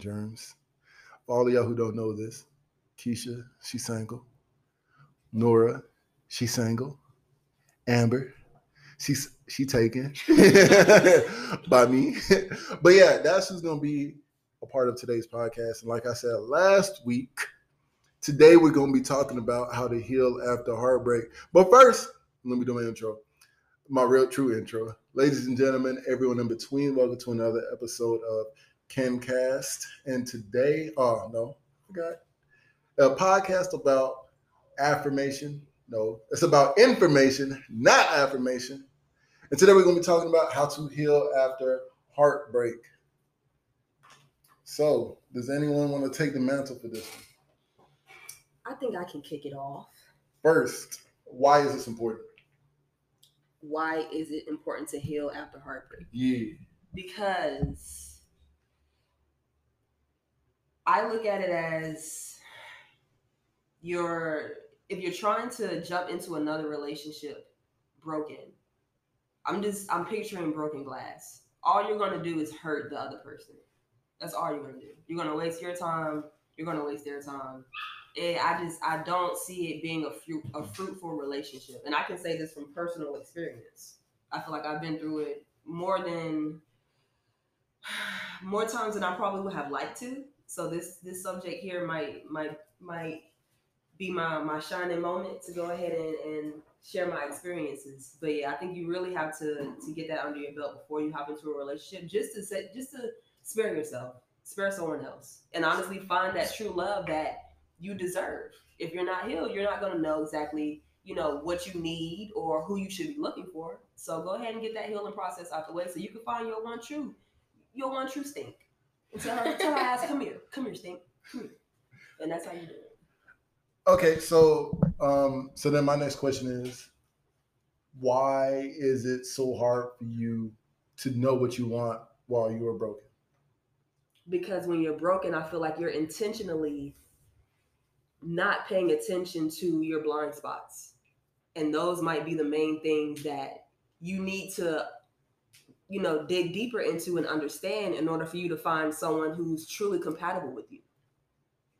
Germs. For all of y'all who don't know this, Keisha, she's single. Nora, she's single. Amber, she's she taken by me. but yeah, that's who's gonna be a part of today's podcast. And like I said last week, today we're gonna be talking about how to heal after heartbreak. But first, let me do my intro. My real true intro. Ladies and gentlemen, everyone in between, welcome to another episode of KenCast. And today, oh no, I forgot. A podcast about affirmation. No, it's about information, not affirmation. And today we're going to be talking about how to heal after heartbreak. So, does anyone want to take the mantle for this one? I think I can kick it off. First, why is this important? Why is it important to heal after heartbreak? Yeah. Because I look at it as you're if you're trying to jump into another relationship broken, I'm just I'm picturing broken glass. All you're gonna do is hurt the other person. That's all you're gonna do. You're gonna waste your time. You're gonna waste their time. And I just I don't see it being a fruit, a fruitful relationship. And I can say this from personal experience. I feel like I've been through it more than more times than I probably would have liked to. So this this subject here might might might be my my shining moment to go ahead and, and share my experiences. But yeah, I think you really have to to get that under your belt before you hop into a relationship, just to say, just to spare yourself, spare someone else, and honestly find that true love that you deserve. If you're not healed, you're not gonna know exactly you know what you need or who you should be looking for. So go ahead and get that healing process out the way so you can find your one true, your one true stink. And tell her, tell her ass, come here, come here, stink, come here. And that's how you do it. Okay, so um, so then my next question is, why is it so hard for you to know what you want while you are broken? Because when you're broken, I feel like you're intentionally not paying attention to your blind spots. And those might be the main things that you need to, you know, dig deeper into and understand in order for you to find someone who's truly compatible with you.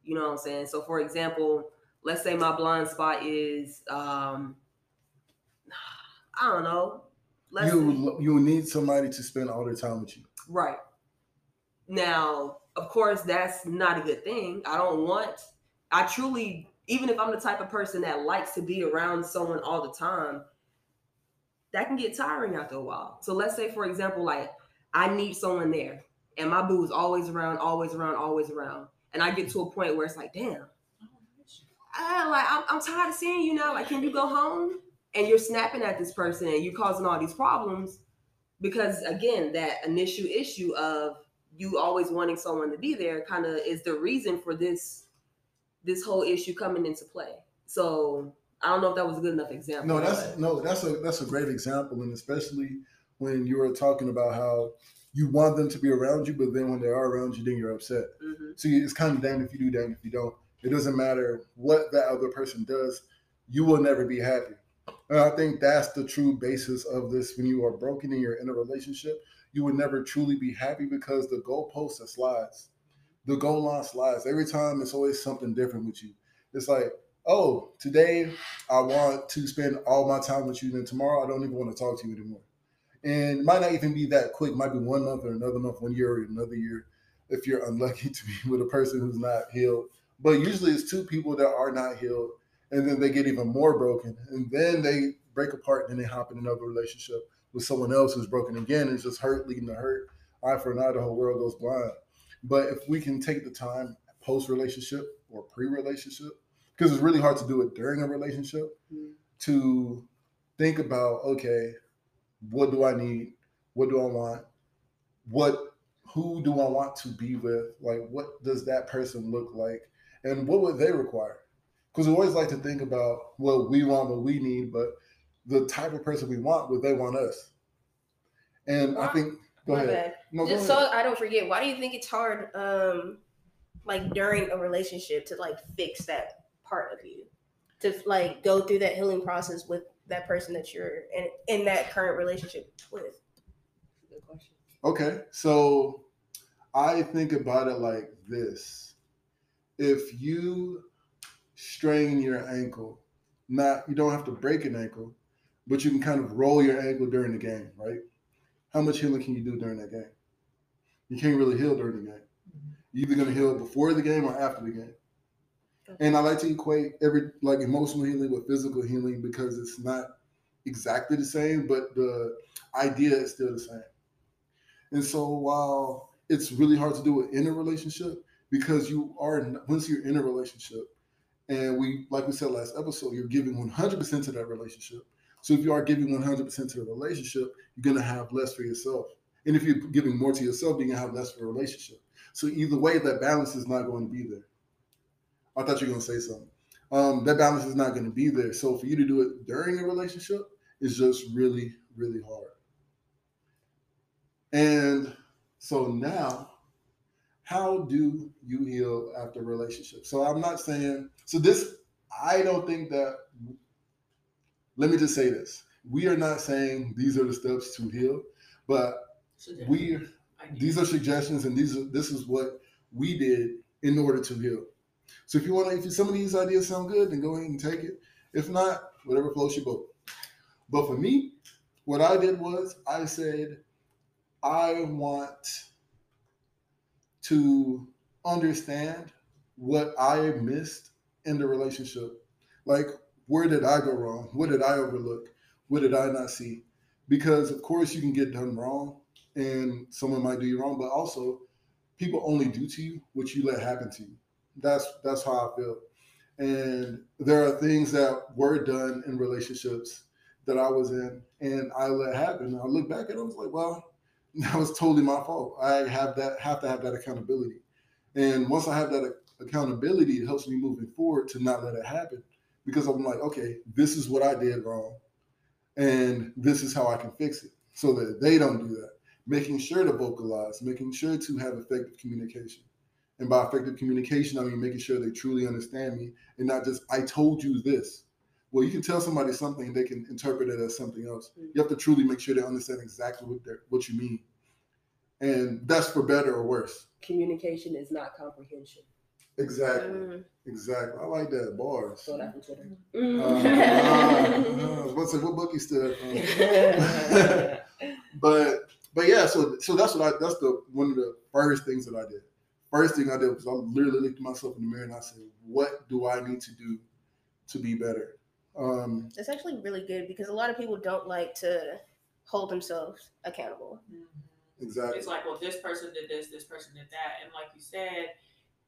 You know what I'm saying? So, for example, let's say my blind spot is um I don't know. Let's you you need somebody to spend all their time with you. Right. Now, of course, that's not a good thing. I don't want I truly even if I'm the type of person that likes to be around someone all the time, that can get tiring after a while. So let's say for example like I need someone there and my boo is always around, always around, always around. And I get to a point where it's like, damn, ah, like I'm, I'm tired of seeing you now. Like, can you go home? And you're snapping at this person and you're causing all these problems because again, that initial issue of you always wanting someone to be there kind of is the reason for this this whole issue coming into play. So I don't know if that was a good enough example. No, that's but. no, that's a that's a great example, and especially when you were talking about how you want them to be around you, but then when they are around you, then you're upset. Mm-hmm. So it's kind of damned if you do, damned if you don't. It doesn't matter what that other person does, you will never be happy. And I think that's the true basis of this. When you are broken and you're in a relationship, you will never truly be happy because the goalpost slides. The goal line slides. Every time it's always something different with you. It's like, oh, today I want to spend all my time with you, then tomorrow I don't even want to talk to you anymore. And might not even be that quick, might be one month or another month, one year or another year, if you're unlucky to be with a person who's not healed but usually it's two people that are not healed, and then they get even more broken, and then they break apart, and then they hop in another relationship with someone else who's broken again. It's just hurt leading to hurt. Eye for an eye, the whole world goes blind. But if we can take the time post relationship or pre relationship, because it's really hard to do it during a relationship, mm-hmm. to think about okay, what do I need? What do I want? What who do I want to be with? Like, what does that person look like? and what would they require? Because we always like to think about what we want, what we need, but the type of person we want, what they want us. And I think go ahead. No, Just go so ahead. I don't forget, why do you think it's hard, um, like during a relationship, to like fix that part of you, to like go through that healing process with that person that you're in in that current relationship with? Good question. Okay, so I think about it like this: if you strain your ankle, not you don't have to break an ankle, but you can kind of roll your ankle during the game, right? How much healing can you do during that game? You can't really heal during the game. Mm-hmm. You're either gonna heal before the game or after the game. And I like to equate every like emotional healing with physical healing because it's not exactly the same, but the idea is still the same. And so while it's really hard to do it in a relationship, because you are once you're in a relationship, and we like we said last episode, you're giving 100% to that relationship. So if you are giving 100% to the relationship, you're gonna have less for yourself. And if you're giving more to yourself, you're gonna have less for a relationship. So either way, that balance is not going to be there. I thought you were gonna say something. Um, that balance is not going to be there. So for you to do it during a relationship is just really, really hard. And so now, how do you heal after a relationship? So I'm not saying so this. I don't think that. Let me just say this: we are not saying these are the steps to heal, but we these are suggestions, and these are this is what we did in order to heal. So if you want to, if some of these ideas sound good, then go ahead and take it. If not, whatever floats your boat. But for me, what I did was I said, I want to understand what I missed in the relationship. Like, where did I go wrong? What did I overlook? What did I not see? Because, of course, you can get done wrong and someone might do you wrong, but also people only do to you what you let happen to you. That's that's how I feel. And there are things that were done in relationships that I was in and I let happen. I look back at it, I was like, well, that was totally my fault. I have that have to have that accountability. And once I have that accountability, it helps me moving forward to not let it happen. Because I'm like, okay, this is what I did wrong. And this is how I can fix it so that they don't do that. Making sure to vocalize, making sure to have effective communication. And by effective communication, I mean making sure they truly understand me and not just, I told you this. Well, you can tell somebody something and they can interpret it as something else. You have to truly make sure they understand exactly what, what you mean. And that's for better or worse. Communication is not comprehension. Exactly. Mm. Exactly. I like that. Bars. So that from Twitter. Mm. Uh, uh, uh, I was about to say, what book you stood but but yeah, so so that's what I that's the one of the first things that I did first thing I did was I literally looked at myself in the mirror and I said, "What do I need to do to be better?" Um, That's actually really good because a lot of people don't like to hold themselves accountable. Mm-hmm. Exactly. It's like, well, this person did this, this person did that, and like you said,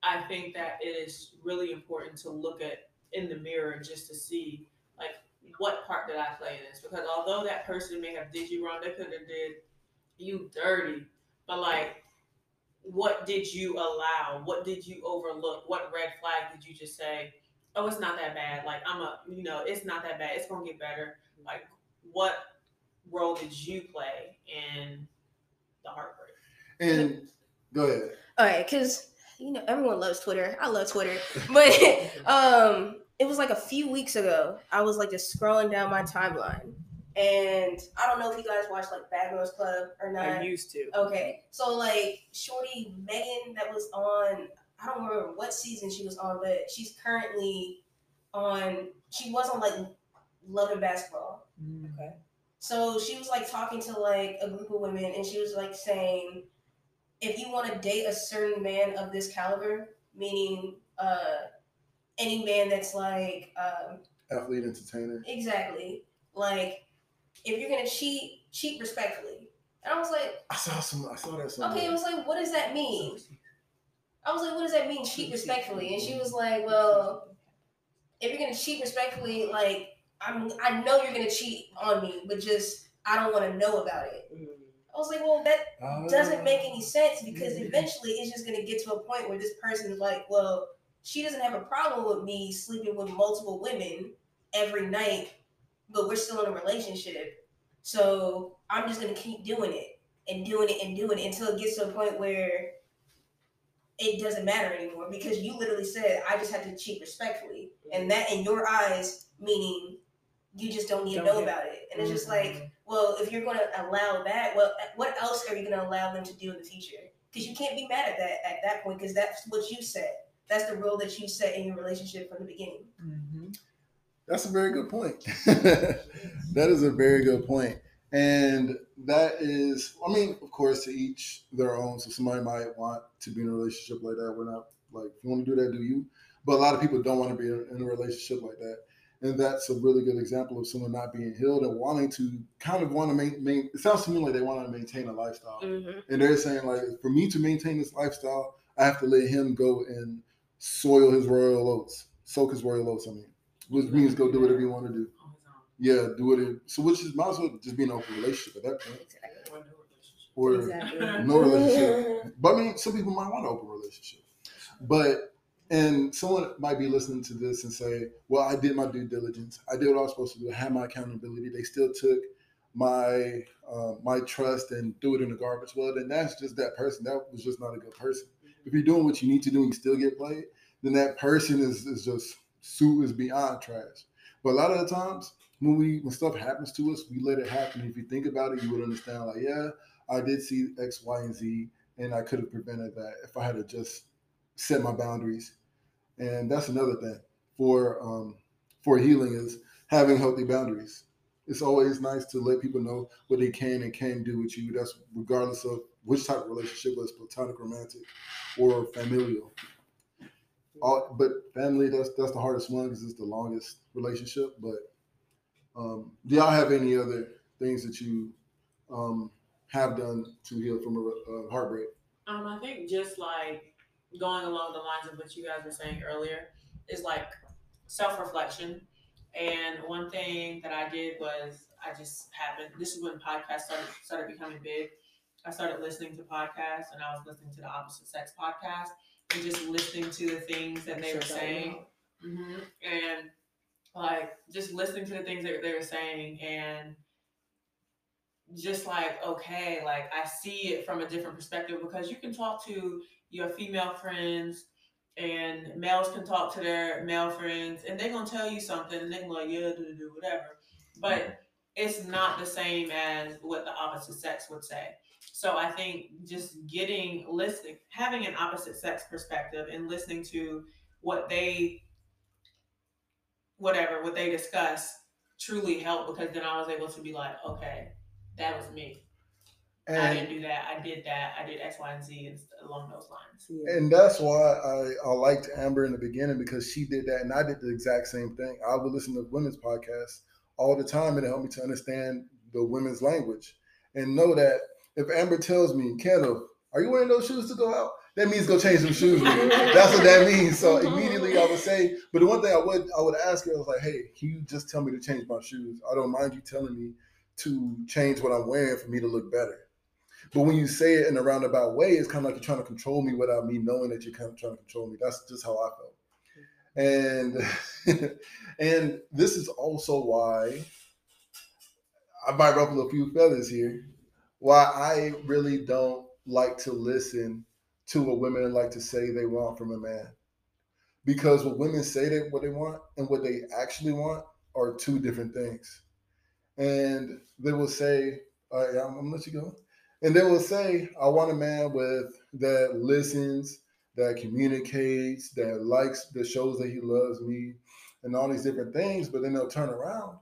I think that it is really important to look at in the mirror just to see like what part did I play in this? Because although that person may have did you wrong, they could have did you dirty, but like what did you allow? What did you overlook? What red flag did you just say, oh, it's not that bad? Like, I'm a, you know, it's not that bad. It's going to get better. Like, what role did you play in the heartbreak? And go ahead. All right, because, you know, everyone loves Twitter. I love Twitter. But um, it was like a few weeks ago. I was like just scrolling down my timeline and I don't know if you guys watch like Bad Girls Club or not. I used to. Okay, so like Shorty Megan that was on. I don't remember what season she was on, but she's currently on. She was on like Love and Basketball. Mm. Okay. So she was like talking to like a group of women, and she was like saying, if you want to date a certain man of this caliber, meaning uh, any man that's like um, athlete, entertainer, exactly, like if you're gonna cheat, cheat respectfully. And I was like, I saw some. I saw that. Somewhere. Okay, I was like, what does that mean? I was like, what does that mean, cheat respectfully? And she was like, well, if you're gonna cheat respectfully, like I'm, I know you're gonna cheat on me, but just I don't want to know about it. I was like, well, that uh, doesn't make any sense because eventually it's just gonna get to a point where this person is like, well, she doesn't have a problem with me sleeping with multiple women every night but we're still in a relationship. So I'm just gonna keep doing it and doing it and doing it until it gets to a point where it doesn't matter anymore because you literally said I just have to cheat respectfully, and that in your eyes meaning you just don't need don't to know about it. And it's just like, mm-hmm. well, if you're going to allow that, well, what else are you going to allow them to do in the future? because you can't be mad at that at that point because that's what you said. That's the rule that you set in your relationship from the beginning. Mm-hmm. That's a very good point. that is a very good point. And that is, I mean, of course, to each their own. So somebody might want to be in a relationship like that. We're not like, if you want to do that, do you? But a lot of people don't want to be in a relationship like that. And that's a really good example of someone not being healed and wanting to kind of want to maintain. It sounds to me like they want to maintain a lifestyle. Mm-hmm. And they're saying, like, for me to maintain this lifestyle, I have to let him go and soil his royal oats, soak his royal oats, I mean, which means go do whatever you want to do. Yeah, do it. So, which is might as well just be an open relationship at that point. Or Exactly. no relationship. But I mean, some people might want an open relationship. But and someone might be listening to this and say, "Well, I did my due diligence. I did what I was supposed to do. I had my accountability. They still took my uh, my trust and threw it in the garbage." Well, then that's just that person. That was just not a good person. If you're doing what you need to do and you still get played, then that person is is just Sue is beyond trash. But a lot of the times when we when stuff happens to us, we let it happen. If you think about it, you would understand. Like, yeah, I did see X, Y, and Z, and I could have prevented that if I had just set my boundaries. And that's another thing for um, for healing is having healthy boundaries. It's always nice to let people know what they can and can't do with you. That's regardless of which type of relationship, whether it's platonic, romantic, or familial. All, but family, that's that's the hardest one because it's the longest relationship. But um, do y'all have any other things that you um, have done to heal from a, a heartbreak? Um, I think just like going along the lines of what you guys were saying earlier is like self reflection. And one thing that I did was I just happened. This is when podcasts started started becoming big. I started listening to podcasts, and I was listening to the opposite sex podcast, and just listening to the things that they were saying, hmm and like just listening to the things that they were saying, and just like okay, like I see it from a different perspective because you can talk to your female friends and males can talk to their male friends and they're gonna tell you something and they're gonna like, yeah, do do whatever. But it's not the same as what the opposite sex would say. So I think just getting listening, having an opposite sex perspective and listening to what they whatever, what they discuss truly helped because then I was able to be like, okay, that was me. I didn't do that. I did that. I did X, Y, and Z and along those lines. and that's why I, I liked Amber in the beginning because she did that and I did the exact same thing. I would listen to women's podcasts all the time and it helped me to understand the women's language and know that if Amber tells me, Kendall, are you wearing those shoes to go out? That means go change some shoes. That's what that means. So immediately I would say, but the one thing I would I would ask her, I was like, hey, can you just tell me to change my shoes? I don't mind you telling me to change what I'm wearing for me to look better. But when you say it in a roundabout way, it's kind of like you're trying to control me without me knowing that you're kind of trying to control me. That's just how I felt. And and this is also why I might ruffle a few feathers here. Why I really don't like to listen to what women like to say they want from a man. Because what women say that what they want and what they actually want are two different things. And they will say, all right, I'm, I'm gonna let you go. And they will say, I want a man with that listens, that communicates, that likes, that shows that he loves me, and all these different things. But then they'll turn around,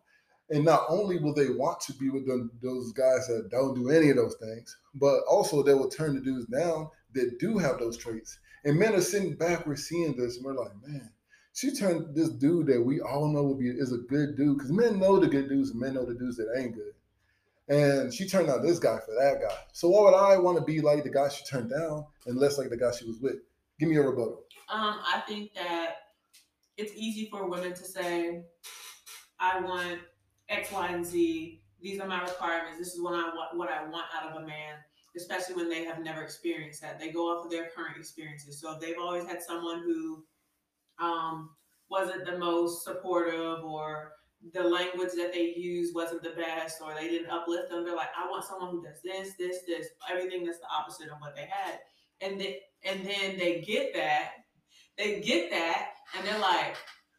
and not only will they want to be with them, those guys that don't do any of those things, but also they will turn the dudes down that do have those traits. And men are sitting back, we're seeing this, and we're like, man, she turned this dude that we all know will be is a good dude because men know the good dudes and men know the dudes that ain't good. And she turned out this guy for that guy. So why would I want to be like the guy she turned down and less like the guy she was with? Give me a rebuttal. Um, I think that it's easy for women to say, I want X, Y, and Z. These are my requirements. This is what I want what I want out of a man, especially when they have never experienced that. They go off of their current experiences. So if they've always had someone who um, wasn't the most supportive or the language that they used wasn't the best or they didn't uplift them, they're like, I want someone who does this, this, this, everything that's the opposite of what they had. And then and then they get that, they get that, and they're like,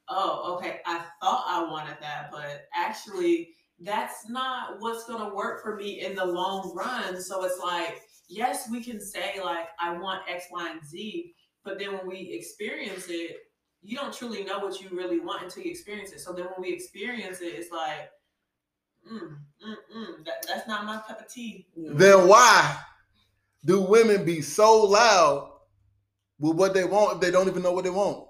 oh, okay, I thought I wanted that, but actually that's not what's gonna work for me in the long run. So it's like, yes, we can say like I want X, Y, and Z, but then when we experience it, you don't truly know what you really want until you experience it. So then when we experience it, it's like, mm, mm, mm, that, that's not my cup of tea. Then why do women be so loud with what they want if they don't even know what they want?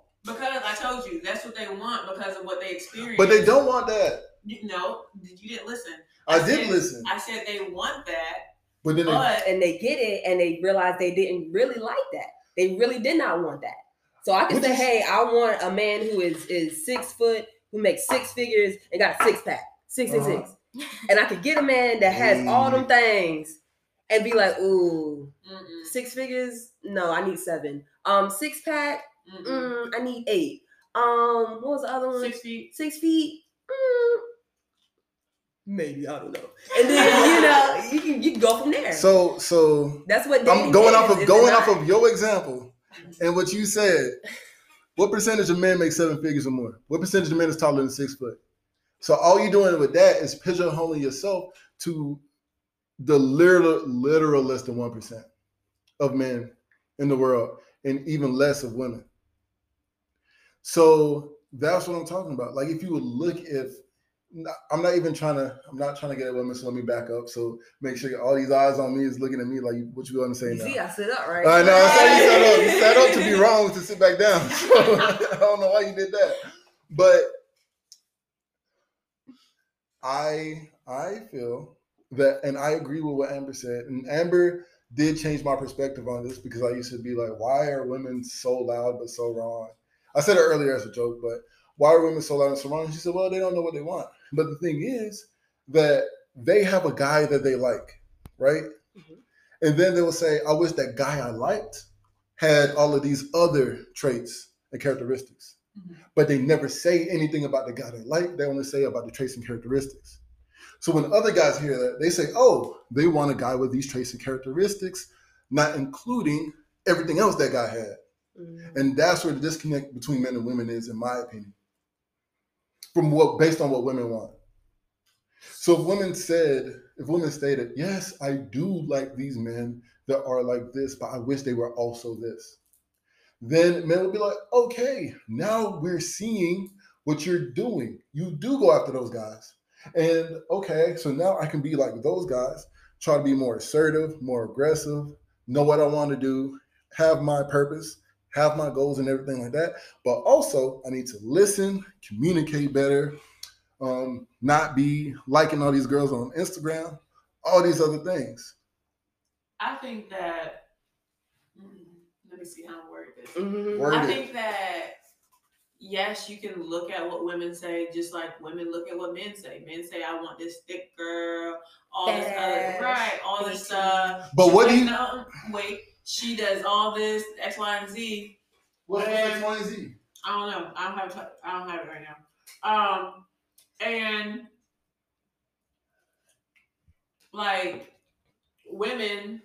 Because I told you that's what they want because of what they experience. But they don't want that. You, no, you didn't listen. I, I did said- listen, I said they want that, but then they, and they get it and they realize they didn't really like that. They really did not want that. So I can say, is- hey, I want a man who is is six foot, who makes six figures and got a six pack, six six Uh-huh. six. And I could get a man that has all them things and be like, ooh, mm-mm, six figures? No, I need seven. Um, six pack, mm, I need eight. Um, what was the other one? six feet. Six feet? Mm, maybe, I don't know. And then you know, you can you can go from there. so so That's what I'm going off of going off of your example and what you said. What percentage of men make seven figures or more? What percentage of men is taller than six foot? So all you're doing with that is pigeonholing yourself to the literal, literal less than one percent of men in the world, and even less of women. So that's what I'm talking about. Like if you would look if I'm not even trying to, I'm not trying to get at women, so let me back up. So make sure all these eyes on me is looking at me like what you want to say You now. see, I sit up, right? I know. I said you sat up. You sat up to be wrong to sit back down. So I don't know why you did that, but I I feel that, and I agree with what Amber said. And Amber did change my perspective on this because I used to be like, why are women so loud but so wrong? I said it earlier as a joke, but why are women so loud and so wrong? She said, well, they don't know what they want. But the thing is that they have a guy that they like, right? Mhm. And then they will say, I wish that guy I liked had all of these other traits and characteristics. Mhm. But they never say anything about the guy they like. They only say about the traits and characteristics. So when other guys hear that, they say, oh, they want a guy with these traits and characteristics, not including everything else that guy had. Mhm. And that's where the disconnect between men and women is, in my opinion. From what based on what women want. So if women said, if women stated, yes, I do like these men that are like this, but I wish they were also this. Then men would be like, okay, now we're seeing what you're doing. You do go after those guys. And okay, so now I can be like those guys, try to be more assertive, more aggressive, know what I want to do, have my purpose, have my goals and everything like that. But also, I need to listen, communicate better, um, not be liking all these girls on Instagram, all these other things. I think that. mm, Let me see how I word this. Mhm. Word I it. think that yes, you can look at what women say, just like women look at what men say. Men say, "I want this thick girl," all this other right, all this stuff. But what do you? know? wait, she does all this X, Y, and Z. What's X, Y, and Z? I don't know. I don't have. I don't have it right now. Um, and like women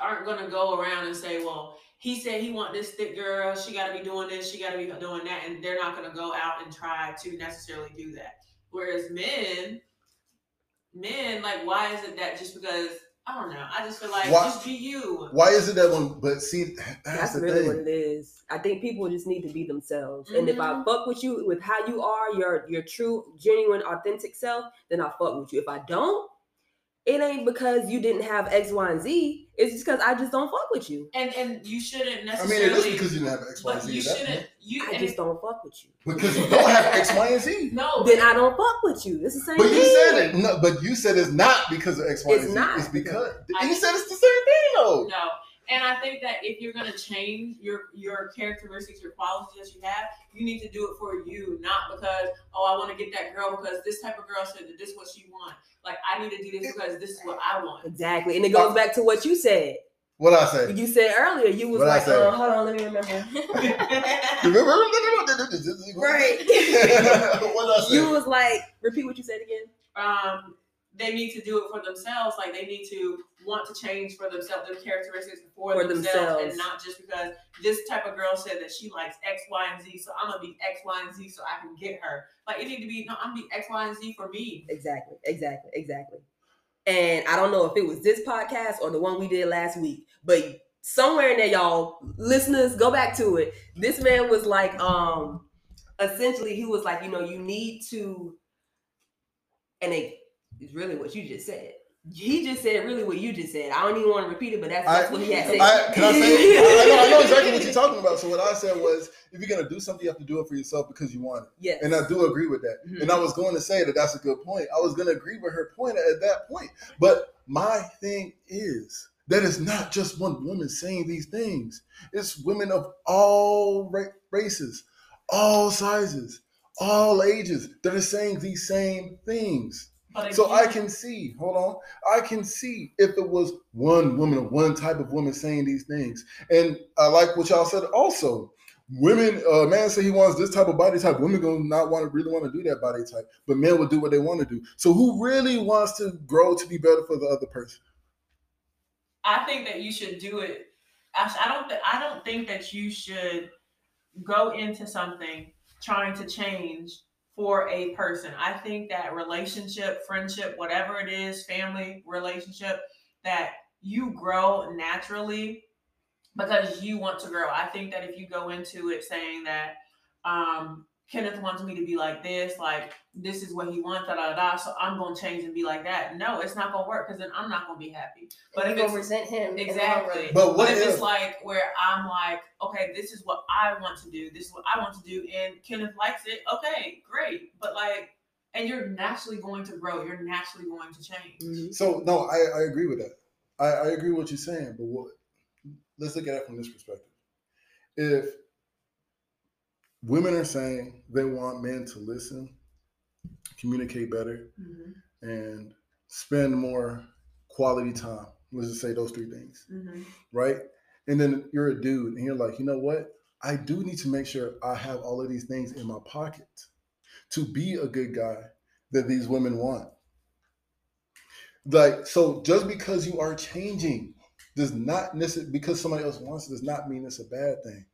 aren't gonna go around and say, "Well, he said he want this thick girl. She got to be doing this. She got to be doing that," and they're not gonna go out and try to necessarily do that. Whereas men, men, like, why is it that just because I don't know? I just feel like Why- just be you. Why is it that one? But see, that's, That's the really thing. what it is. I think people just need to be themselves. And if I Mhm. fuck with you with how you are, your your true, genuine, authentic self, then I fuck with you. If I don't, it ain't because you didn't have X, Y, and Z. It's just because I just don't fuck with you. And and you shouldn't necessarily. I mean, necessarily. it is because you didn't have X, Y, and Z. you shouldn't. You I just it- don't fuck with you. Because you don't have X, Y, and Z. no. Then I don't fuck with you. It's the same But thing. you said it. No, but you said it's not because of X, Y, It's and Z. not It's because I- you said it's the same thing though. No. And I think that if you're gonna change your your characteristics, your qualities that you have, you need to do it for you, not because oh I want to get that girl because this type of girl said that this is what she wants. Like I need to do this because this is what I want. Exactly. And it goes back to what you said. What I say? You said earlier, you was What'd like, say? uh, hold on, let me remember. right. Right. what I say? you was like, repeat what you said again. um, they need to do it for themselves. Like they need to want to change for themselves, their characteristics for, For themselves, themselves. and not just because this type of girl said that she likes X, Y, and Z. So I'm gonna be X, Y, and Z so I can get her. Like it need to be no, I'm gonna be X, Y, and Z for me. Exactly, exactly, exactly. And I don't know if it was this podcast or the one we did last week, but somewhere in there, y'all listeners, go back to it. This man was like, um, essentially, he was like, you know, you need to, and it is really what you just said. He just said really what you just said. I don't even want to repeat it, but that's, that's I- what he had said. I, can I say? I know, I know exactly what you're talking about. So what I said was, if you're gonna do something, you have to do it for yourself because you want it. yes. And I do agree with that. Mhm. And I was going to say that that's a good point. I was going to agree with her point at that point. But my thing is that it's not just one woman saying these things. It's women of all ra- races, all sizes, all ages that are saying these same things. So I can see, hold on, I can see if it was one woman or one type of woman saying these things. And I like what y'all said also. Women, uh, man say he wants this type of body type. Women gonna not want to really want to do that body type, but men will do what they want to do. So who really wants to grow to be better for the other person? I think that you should do it. Actually, I don't. Th- I don't think that you should go into something trying to change for a person. I think that relationship, friendship, whatever it is, family relationship, that you grow naturally because you want to grow. I think that if you go into it saying that um, Kenneth wants me to be like this, like this is what he wants, da da da, da, so I'm gonna change and be like that. No, it's not gonna work because then I'm not gonna be happy. But But if you it's resent him in the long Exactly. run. But But, what if, if- it's like where I'm like, okay, this is what I want to do. This is what I want to do, and Kenneth likes it. Okay, great. But like, and you're naturally going to grow. You're naturally going to change. Mhm. So no, I, I agree with that. I, I agree with what you're saying, but what, let's look at it from this perspective. If women are saying they want men to listen, communicate better, Mm-hmm. and spend more quality time. Let's just say those three things, right? And then you're a dude, and you're like, you know what? I do need to make sure I have all of these things in my pocket to be a good guy that these women want. Like, so just because you are changing does not necessarily because somebody else wants it does not mean it's a bad thing.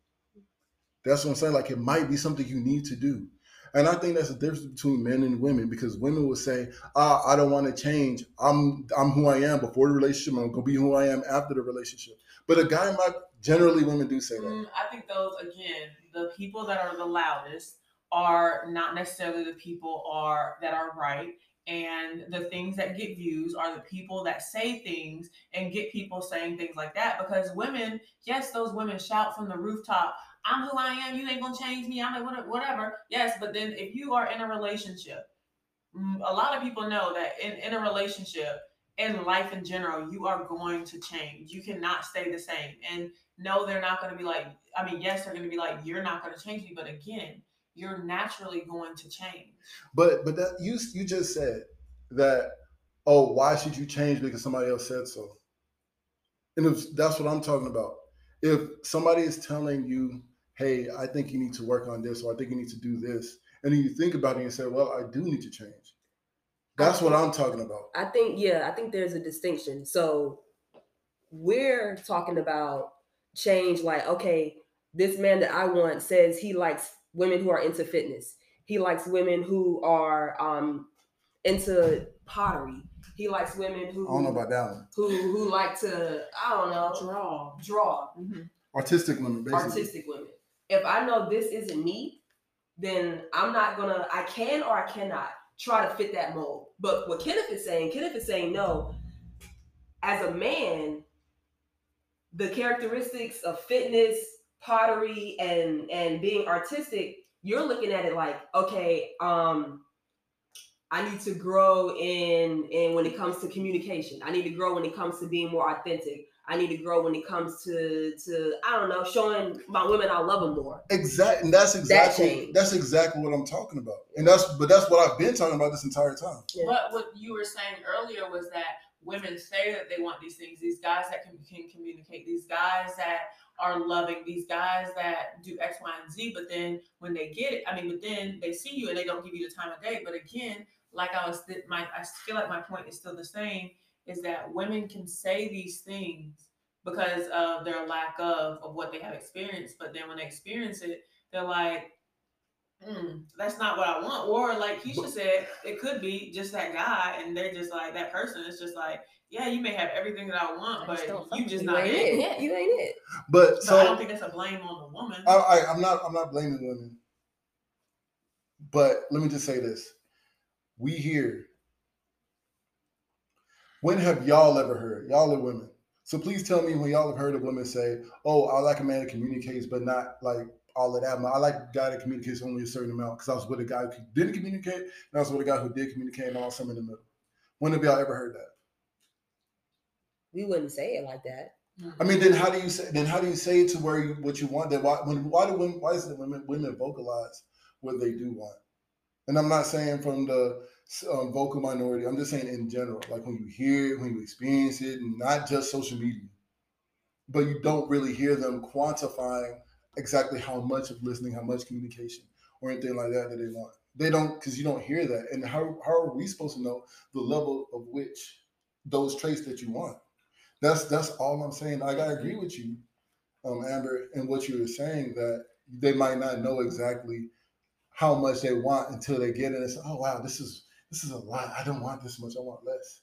That's what I'm saying. Like it might be something you need to do. And I think that's the difference between men and women because women will say, ah, I don't want to change. I'm I'm who I am before the relationship. I'm gonna be who I am after the relationship. But a guy might generally women do say that. Mm, I think those again, the people that are the loudest are not necessarily the people are that are right. And the things that get views are the people that say things and get people saying things like that. Because women, yes, those women shout from the rooftop, I'm who I am, you ain't gonna change me, I'm a whatever. Yes, but then if you are in a relationship, mm, a lot of people know that in, in a relationship, in life in general, you are going to change. You cannot stay the same. And no, they're not going to be like, I mean, yes, they're going to be like, you're not going to change me. But again, you're naturally going to change. But but that you you just said that oh why should you change because somebody else said so, and that's what I'm talking about. If somebody is telling you, hey, I think you need to work on this or I think you need to do this, and then you think about it and say, well, I do need to change. That's what I'm talking about. I think yeah, I think there's a distinction. So we're talking about change like okay, this man that I want says he likes women who are into fitness. He likes women who are um into pottery. He likes women who I don't know about that one. who who like to I don't know Draw. draw Artistic women, basically. artistic women. If I know this isn't me, then I'm not gonna. I can or I cannot try to fit that mold. But what Kenneth is saying, Kenneth is saying no. As a man, the characteristics of fitness, pottery, and and being artistic, you're looking at it like, okay, um, I need to grow in in when it comes to communication. I need to grow when it comes to being more authentic. I need to grow when it comes to to I don't know, showing my women I love them more. Exactly, and that's exactly change. that's exactly what I'm talking about, and that's but that's what I've been talking about this entire time. Yeah. But what you were saying earlier was that women say that they want these things, these guys that can, can communicate, these guys that are loving, these guys that do X, Y, and Z. But then when they get it, I mean, but then they see you and they don't give you the time of day. But again, like I was, th- my I feel like my point is still the same. Is that women can say these things because of their lack of of what they have experienced, but then when they experience it, they're like, mm, "That's not what I want." Or like Keisha said, it could be just that guy, and they're just like that person. is just like, yeah, you may have everything that I want, I but just you just you. not it. it. Yeah. You ain't it. But But so I don't think that's a blame on the woman. I, I, I'm not. I'm not blaming women. But let me just say this: we hear. When have y'all ever heard? Y'all are women, so please tell me when y'all have heard a woman say, "Oh, I like a man that communicates, but not like all of that. I like a guy that communicates only a certain amount." Because I was with a guy who didn't communicate, and I was with a guy who did communicate, and I was somewhere in the middle. When have y'all ever heard that? We wouldn't say it like that. I mean, then how do you say? Then how do you say it to where you what you want? Then why when why do women why is it women women vocalize what they do want? And I'm not saying from the um, vocal minority. I'm just saying in general. Like when you hear it, when you experience it, and not just social media, but you don't really hear them quantifying exactly how much of listening, how much communication, or anything like that that they want. They don't because you don't hear that. And how how are we supposed to know the level of which those traits that you want? That's that's all I'm saying. Like I agree with you, um, Amber, and what you were saying that they might not know exactly how much they want until they get it and say, "Oh wow, this is this is a lot. I don't want this much. I want less."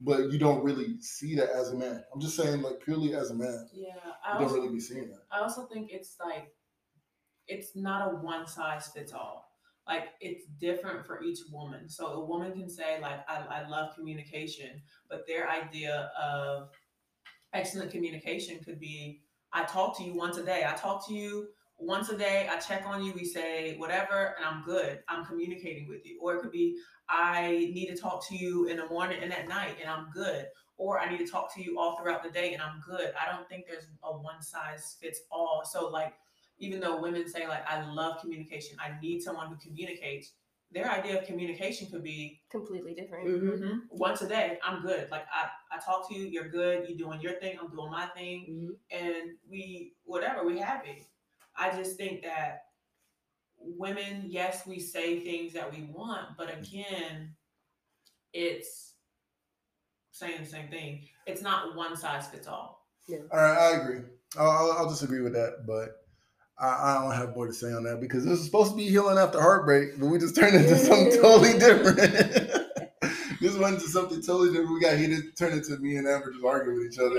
But you don't really see that as a man. I'm just saying, like purely as a man, Yeah, I don't really be seeing that. I also think it's like it's not a one size fits all. Like it's different for each woman. So a woman can say like I, I love communication, but their idea of excellent communication could be I talk to you once a day. I talk to you once a day. I check on you. We say whatever, and I'm good. I'm communicating with you. Or it could be I need to talk to you in the morning and at night, and I'm good. Or I need to talk to you all throughout the day, and I'm good. I don't think there's a one size fits all. So like, even though women say like I love communication, I need someone who communicates. Their idea of communication could be Completely different. Mm-hmm. Mhm. Once a day, I'm good. Like I, I talk to you, you're good. You're doing your thing, I'm doing my thing, Mm-hmm. and we whatever we happy. I just think that women, yes, we say things that we want, but mm-hmm. again, it's saying the same thing. It's not one size fits all. Yeah. All right, I agree. I'll, I'll, I'll disagree with that, but I, I don't have more to say on that because this is supposed to be healing after heartbreak, but we just turned into something totally different. this went into something totally different. We got heated, turned into me and Amber just arguing with each other.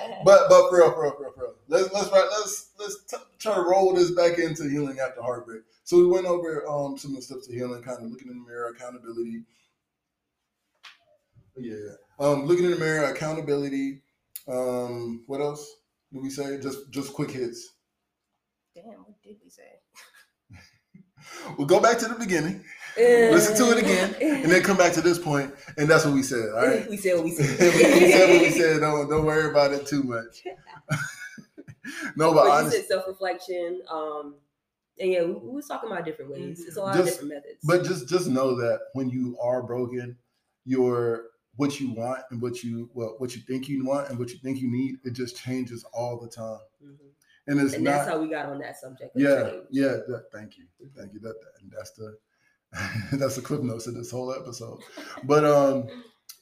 But but for real, for real, for real, for real. Let's let's right, let's let's t- try to roll this back into healing after heartbreak. So we went over um some of the steps to healing, kind of looking in the mirror, accountability. Yeah, um, looking in the mirror, accountability. Um, what else did we say? Just just quick hits. Damn, what did we say? We'll go back to the beginning, listen to it again, and then come back to this point, and that's what we said. All right. We said what we said. we said. what we said. Don't don't worry about it too much. no, but But honestly. self reflection. Um, and yeah, we, we was talking about different ways. It's a lot Just- of different methods. But just just know that when you are broken, your what you want and what you well, what you think you want and what you think you need, it just changes all the time. Mhm. And it's and not that's how we got on that subject. Yeah, change. yeah. That, thank you, thank you. That, that and that's the that's the clip notes of this whole episode. But um,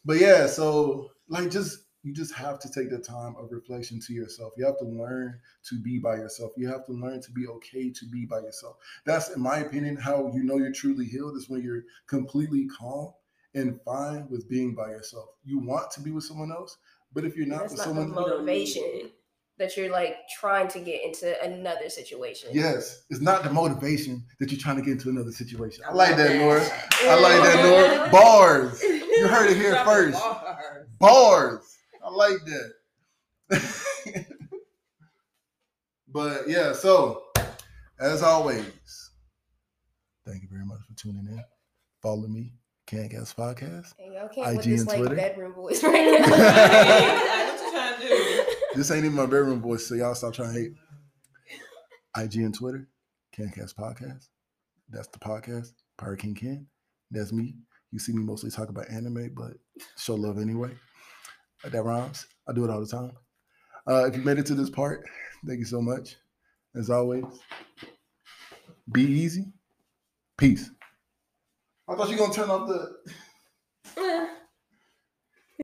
but yeah. So like, just you just have to take the time of reflection to yourself. You have to learn to be by yourself. You have to learn to be okay to be by yourself. That's, in my opinion, how you know you're truly healed is when you're completely calm and fine with being by yourself. You want to be with someone else, but if you're not That's with not someone, the motivation that you're like trying to get into another situation. Yes, it's not the motivation that you're trying to get into another situation. I I like that, that. Nora. I like that, Nora. Bars. You heard it here first. Bars. Bars. I like that. but yeah, so as always, thank you very much for tuning in. Follow me, KenCast Podcast. And y'all can't with IG this and like Twitter. bedroom voice right Like, now. This ain't even my bedroom voice, so y'all stop trying to hate. IG and Twitter, KenCast Podcast. That's the podcast. Pirate King Ken. That's me. You see me mostly talk about anime, but show love anyway. That rhymes. I do it all the time. Uh, if you made it to this part, thank you so much. As always, be easy. Peace. I thought you were gonna turn off the.